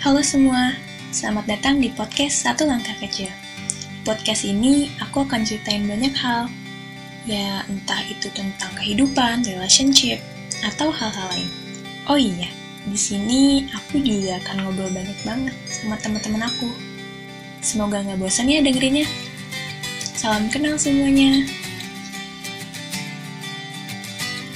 Halo semua, selamat datang di podcast Satu Langkah Kecil. Podcast ini aku akan ceritain banyak hal. Ya, entah itu tentang kehidupan, relationship, atau hal-hal lain. Oh iya, di sini aku juga akan ngobrol banyak banget sama teman-teman aku. Semoga nggak bosan ya dengerinnya. Salam kenal semuanya.